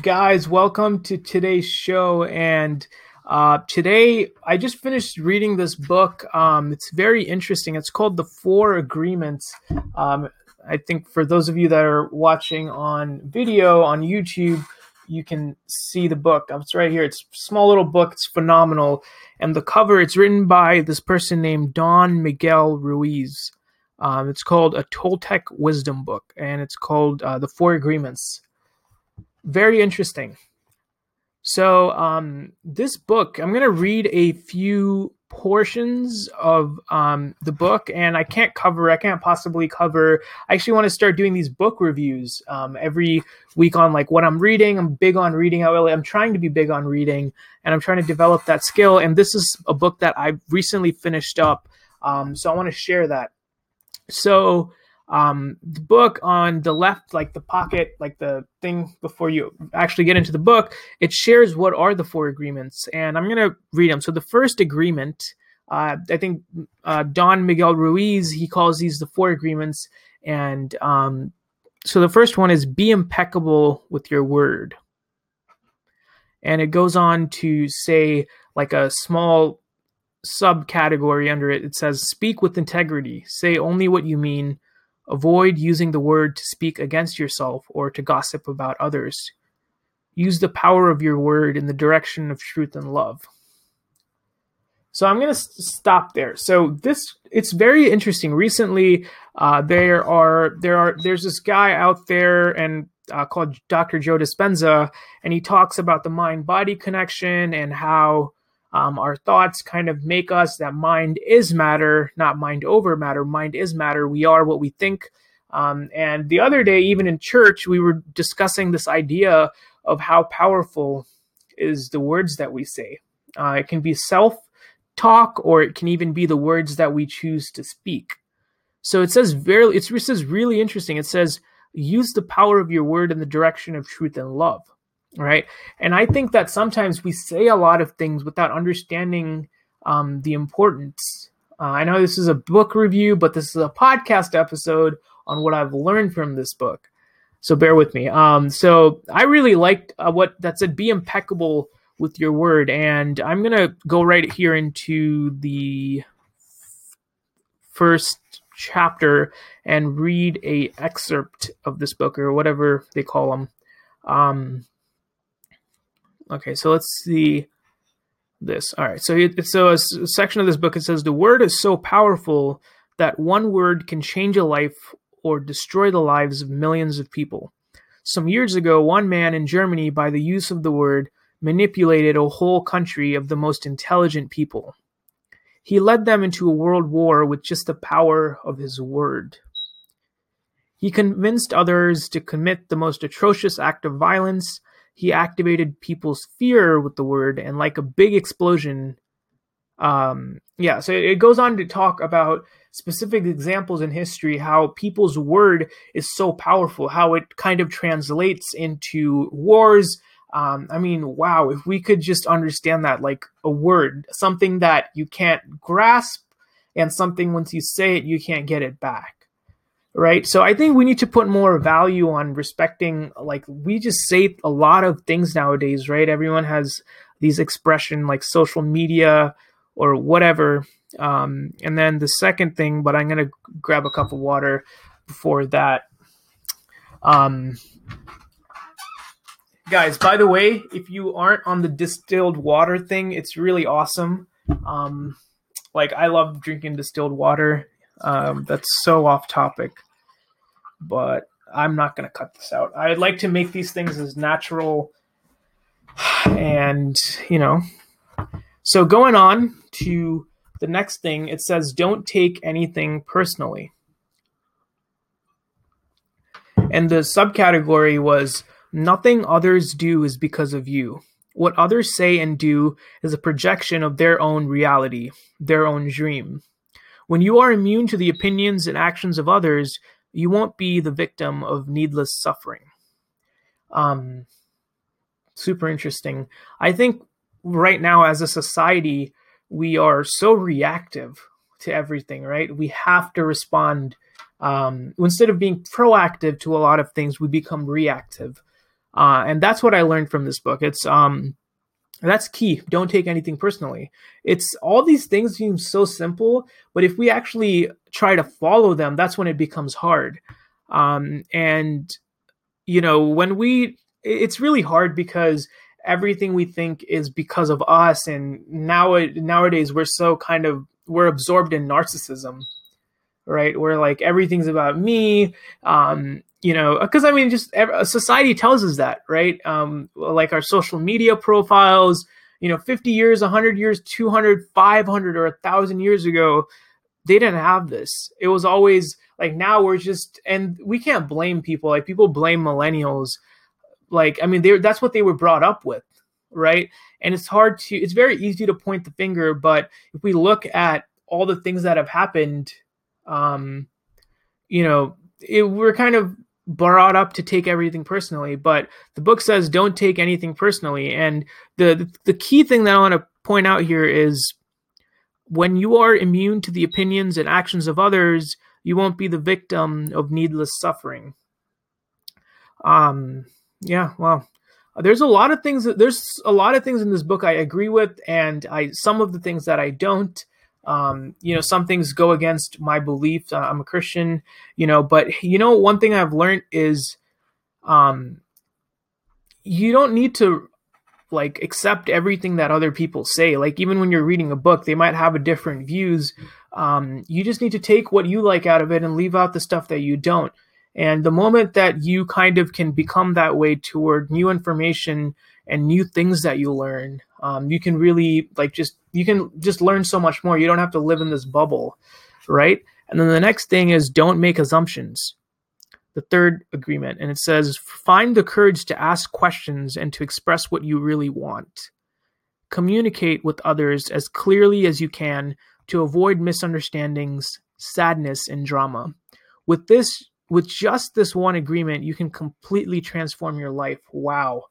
guys? Welcome to today's show. And uh, today, I just finished reading this book. Um, it's very interesting. It's called The Four Agreements. Um, I think for those of you that are watching on video on YouTube, you can see the book. It's right here. It's a small little book. It's phenomenal. And the cover, it's written by this person named Don Miguel Ruiz. Um, it's called a Toltec Wisdom Book, and it's called uh, The Four Agreements. Very interesting. So, um, this book, I'm going to read a few portions of um, the book, and I can't cover, I can't possibly cover. I actually want to start doing these book reviews um, every week on like what I'm reading. I'm big on reading. I'm trying to be big on reading, and I'm trying to develop that skill. And this is a book that I recently finished up, um, so I want to share that. So, um, the book on the left, like the pocket, like the thing before you actually get into the book, it shares what are the four agreements, and I'm gonna read them. So the first agreement, uh, I think uh, Don Miguel Ruiz he calls these the four agreements, and um, so the first one is be impeccable with your word, and it goes on to say like a small subcategory under it. It says speak with integrity, say only what you mean Avoid using the word to speak against yourself or to gossip about others. Use the power of your word in the direction of truth and love. So I'm going to stop there. So this it's very interesting. Recently, uh, there are there are there's this guy out there and uh, called Dr. Joe Dispenza, and he talks about the mind body connection and how um, our thoughts kind of make us that mind is matter, not mind over matter. Mind is matter. We are what we think. Um, and the other day, even in church, we were discussing this idea of how powerful is the words that we say. Uh, it can be self talk, or it can even be the words that we choose to speak. So it says very, it says really interesting. It says, use the power of your word in the direction of truth and love right? And I think that sometimes we say a lot of things without understanding um, the importance. Uh, I know this is a book review, but this is a podcast episode on what I've learned from this book. So bear with me. Um, so I really liked uh, what that said. Be impeccable with your word, and I'm gonna go right here into the first chapter and read a excerpt of this book or whatever they call them. Um, Okay, so let's see this. All right, so it, so a, section of this book it says the word is so powerful that one word can change a life or destroy the lives of millions of people. Some years ago, one man in Germany, by the use of the word, manipulated a whole country of the most intelligent people. He led them into a world war with just the power of his word. He convinced others to commit the most atrocious act of violence he activated people's fear with the word and like a big explosion. Um yeah so it goes on to talk about specific examples in history how people's word is so powerful how it kind of translates into wars. Um, I mean, wow, if we could just understand that, like a word, something that you can't grasp, and something once you say it, you can't get it back right? So i think we need to put more value on respecting like we just say a lot of things nowadays right? Everyone has these expression like social media or whatever um, and then the second thing but i'm gonna grab a cup of water before that. Um, guys by the way if you aren't on the distilled water thing it's really awesome. Um, like i love drinking distilled water um, that's so off topic, but I'm not going to cut this out. I'd like to make these things as natural and, you know. So going on to the next thing, it says don't take anything personally. And the subcategory was nothing others do is because of you. What others say and do is a projection of their own reality, their own dream. When you are immune to the opinions and actions of others, you won't be the victim of needless suffering. Um, super interesting. I think right now, as a society, we are so reactive to everything, right? We have to respond. Um, instead of being proactive to a lot of things, we become reactive. uh, and that's what I learned from this book. It's um, that's key. Don't take anything personally. It's all these things seem so simple, but if we actually try to follow them, that's when it becomes hard. Um, and you know, when we, it's really hard because everything we think is because of us, and now nowadays we're so kind of we're absorbed in narcissism, right? Where like everything's about me. Um, you know, because I mean, just society tells us that, right? Um, like our social media profiles, you know, 50 years, 100 years, 200, 500, or 1,000 years ago, they didn't have this. It was always like now we're just, and we can't blame people. Like people blame millennials. Like, I mean, they that's what they were brought up with, right? And it's hard to, it's very easy to point the finger, but if we look at all the things that have happened, um, you know, it, we're kind of brought up to take everything personally, but the book says don't take anything personally. And the the key thing that I want to point out here is when you are immune to the opinions and actions of others, you won't be the victim of needless suffering. Um yeah, well, there's a lot of things that there's a lot of things in this book I agree with and I some of the things that I don't um, you know some things go against my beliefs i'm a christian you know but you know one thing i've learned is um, you don't need to like accept everything that other people say. Like even when you're reading a book they might have a different views. Um, you just need to take what you like out of it and leave out the stuff that you don't and the moment that you kind of can become that way toward new information and new things that you learn um, you can really like just you can just learn so much more. You don't have to live in this bubble right? And then the next thing is don't make assumptions. The third agreement and it says find the courage to ask questions and to express what you really want. Communicate with others as clearly as you can to avoid misunderstandings sadness and drama. With this with just this one agreement you can completely transform your life wow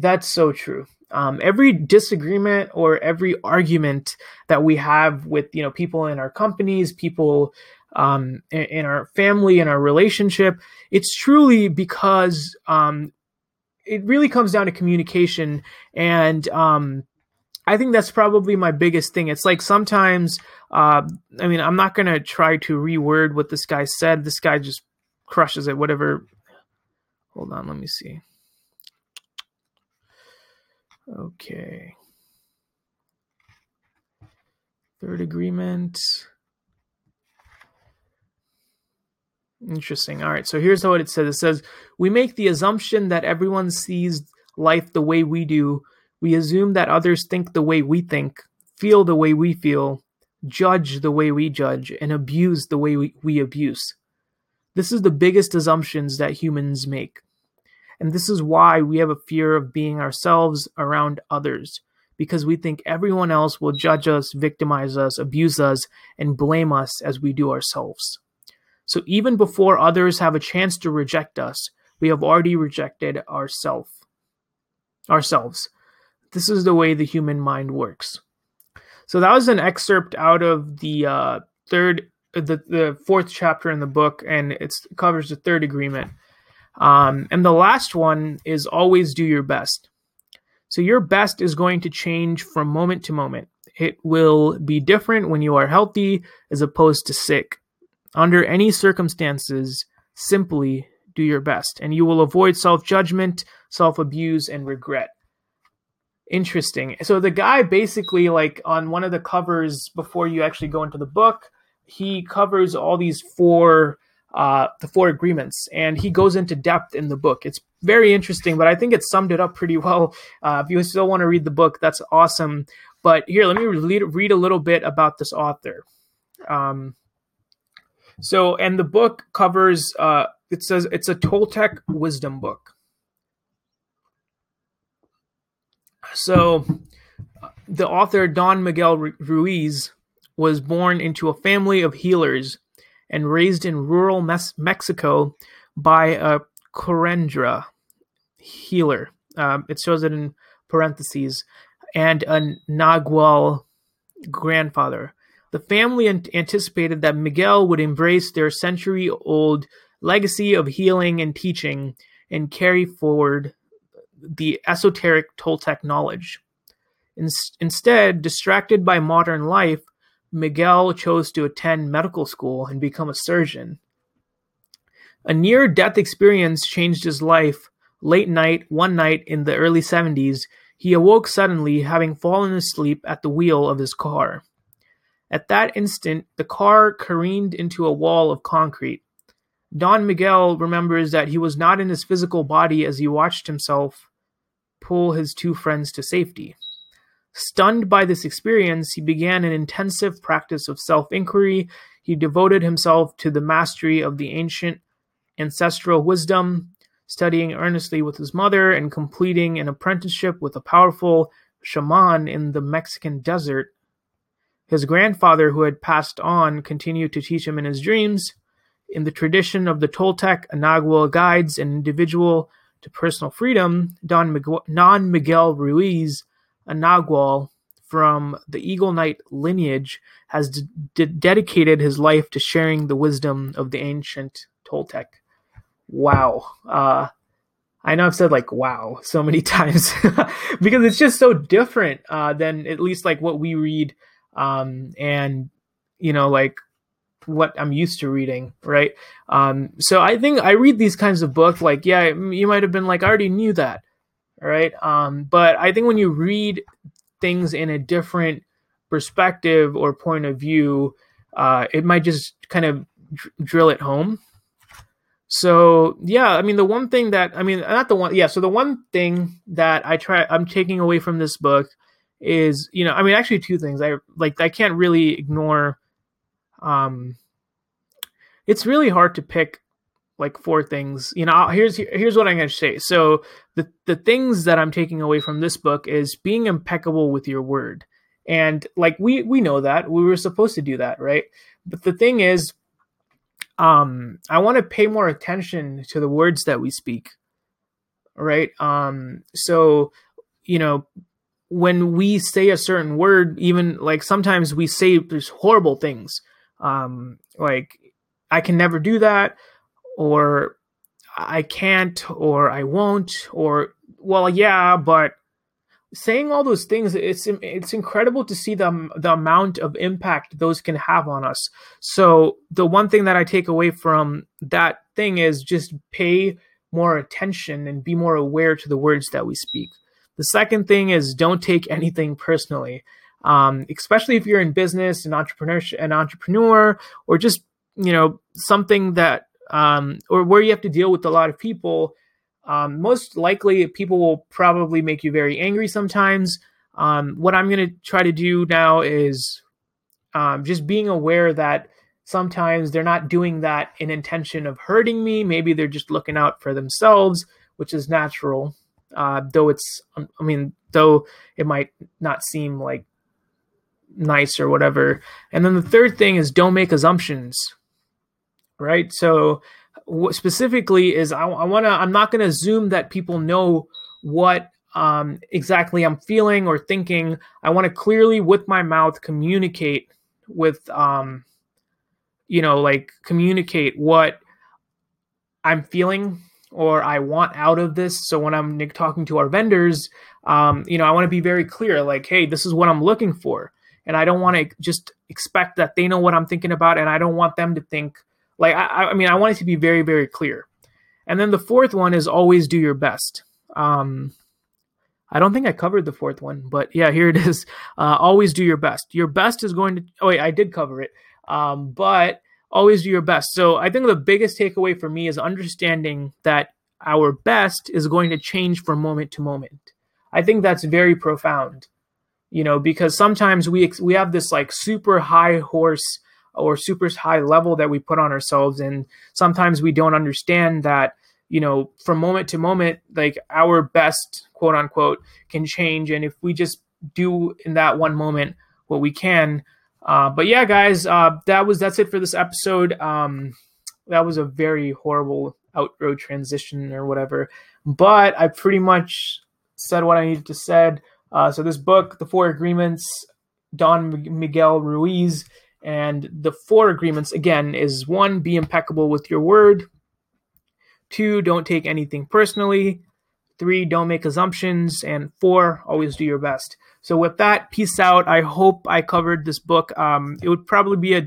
that's so true. Um, every disagreement or every argument that we have with you know people in our companies, people um, in, in, our family, in our relationship, it's truly because um, it really comes down to communication, and um, I think that's probably my biggest thing. It's like sometimes, uh, I mean, I'm not gonna try to reword what this guy said. This guy just crushes it. Whatever. Hold on, let me see. Okay. Third agreement. Interesting. All right. So here's what it says it says, We make the assumption that everyone sees life the way we do. We assume that others think the way we think, feel the way we feel, judge the way we judge, and abuse the way we, we abuse. This is the biggest assumptions that humans make. And this is why we have a fear of being ourselves around others, because we think everyone else will judge us, victimize us, abuse us, and blame us as we do ourselves. So even before others have a chance to reject us, we have already rejected ourself, ourselves. This is the way the human mind works. So that was an excerpt out of the uh, third, the the fourth chapter in the book, and it covers the third agreement. Um, and the last one is always do your best. So your best is going to change from moment to moment. It will be different when you are healthy as opposed to sick. Under any circumstances, simply do your best, and you will avoid self judgment, self abuse, and regret. Interesting. So the guy basically, like on one of the covers before you actually go into the book, he covers all these four uh, the four agreements, and he goes into depth in the book. It's very interesting, but I think it summed it up pretty well. Uh, if you still want to read the book, that's awesome. But here, let me read, read a little bit about this author. Um, so, and the book covers. Uh, it says it's a Toltec wisdom book. So, the author Don Miguel Ruiz was born into a family of healers and raised in rural Mes- Mexico by a curandera healer. Um, it shows it in parentheses, and a Nagual grandfather. The family anticipated that Miguel would embrace their century old legacy of healing and teaching and carry forward the esoteric Toltec knowledge. In- instead, distracted by modern life, Miguel chose to attend medical school and become a surgeon. A near death experience changed his life. Late night, one night in the early 70s, he awoke suddenly, having fallen asleep at the wheel of his car. At that instant, the car careened into a wall of concrete. Don Miguel remembers that he was not in his physical body as he watched himself pull his two friends to safety. Stunned by this experience, he began an intensive practice of self inquiry. He devoted himself to the mastery of the ancient ancestral wisdom, studying earnestly with his mother and completing an apprenticeship with a powerful shaman in the Mexican desert. His grandfather, who had passed on, continued to teach him in his dreams. In the tradition of the Toltec a Nagual guides an individual to personal freedom, Don Miguel, Don Miguel Ruiz, a Nagual from the Eagle Knight lineage, has d- dedicated his life to sharing the wisdom of the ancient Toltec. Wow. Uh, I know I've said like wow so many times because it's just so different uh, than at least like what we read um, and you know like what I'm used to reading, right? Um, so I think I read these kinds of books like, yeah, you might have been like, I already knew that, right? Um, but I think when you read things in a different perspective or point of view, uh, it might just kind of dr- drill it home. So yeah, I mean the one thing that I mean not the one yeah, so the one thing that I try I'm taking away from this book is you know I mean actually two things I like I can't really ignore um, it's really hard to pick like four things. You know, here's here's what I'm going to say. So the the things that I'm taking away from this book is being impeccable with your word. And like we we know that we were supposed to do that, right? But the thing is um I want to pay more attention to the words that we speak. Right? Um so you know, when we say a certain word, even like sometimes we say these horrible things um, like I can never do that, or I can't, or I won't, or well, yeah, but saying all those things, it's it's incredible to see the the amount of impact those can have on us. So the one thing that I take away from that thing is just pay more attention and be more aware to the words that we speak. The second thing is don't take anything personally um, especially if you're in business, and entrepreneur, an entrepreneur, or just you know something that um, or where you have to deal with a lot of people. Um, most likely, people will probably make you very angry sometimes. Um, what I'm going to try to do now is um, just being aware that sometimes they're not doing that in intention of hurting me. Maybe they're just looking out for themselves, which is natural. Uh, though it's, I mean, though it might not seem like nice or whatever. And then the third thing is don't make assumptions, right? So specifically is I, I want to I'm not going to assume that people know what um, exactly I'm feeling or thinking. I want to clearly with my mouth communicate with um, you know like communicate what I'm feeling or I want out of this. So when I'm talking to our vendors, um, you know, I want to be very clear, like, hey, this is what I'm looking for and I don't want to just expect that they know what I'm thinking about, and I don't want them to think like I, I mean I want it to be very very clear. And then the fourth one is always do your best. Um, I don't think I covered the fourth one, but yeah, here it is. Uh, always do your best. Your best is going to. Oh wait, I did cover it, um, but always do your best. So I think the biggest takeaway for me is understanding that our best is going to change from moment to moment. I think that's very profound you know, because sometimes we we have this like super high horse or super high level that we put on ourselves, and sometimes we don't understand that you know from moment to moment like our best quote unquote can change and if we just do in that one moment what we can. Uh, but yeah guys uh, that was that's it for this episode. Um, that was a very horrible outro transition or whatever but i pretty much said what i needed to said uh, so this book, The Four Agreements, Don Miguel Ruiz, and the four agreements again is one, be impeccable with your word. Two, don't take anything personally. Three, don't make assumptions. And four, always do your best. So with that, peace out. I hope I covered this book. Um, it would probably be a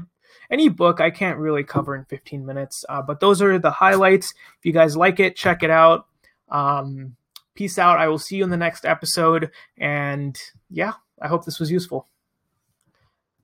any book I can't really cover in 15 minutes, uh, but those are the highlights. If you guys like it, check it out. Um, peace out. I will see you in the next episode. And yeah, I hope this was useful.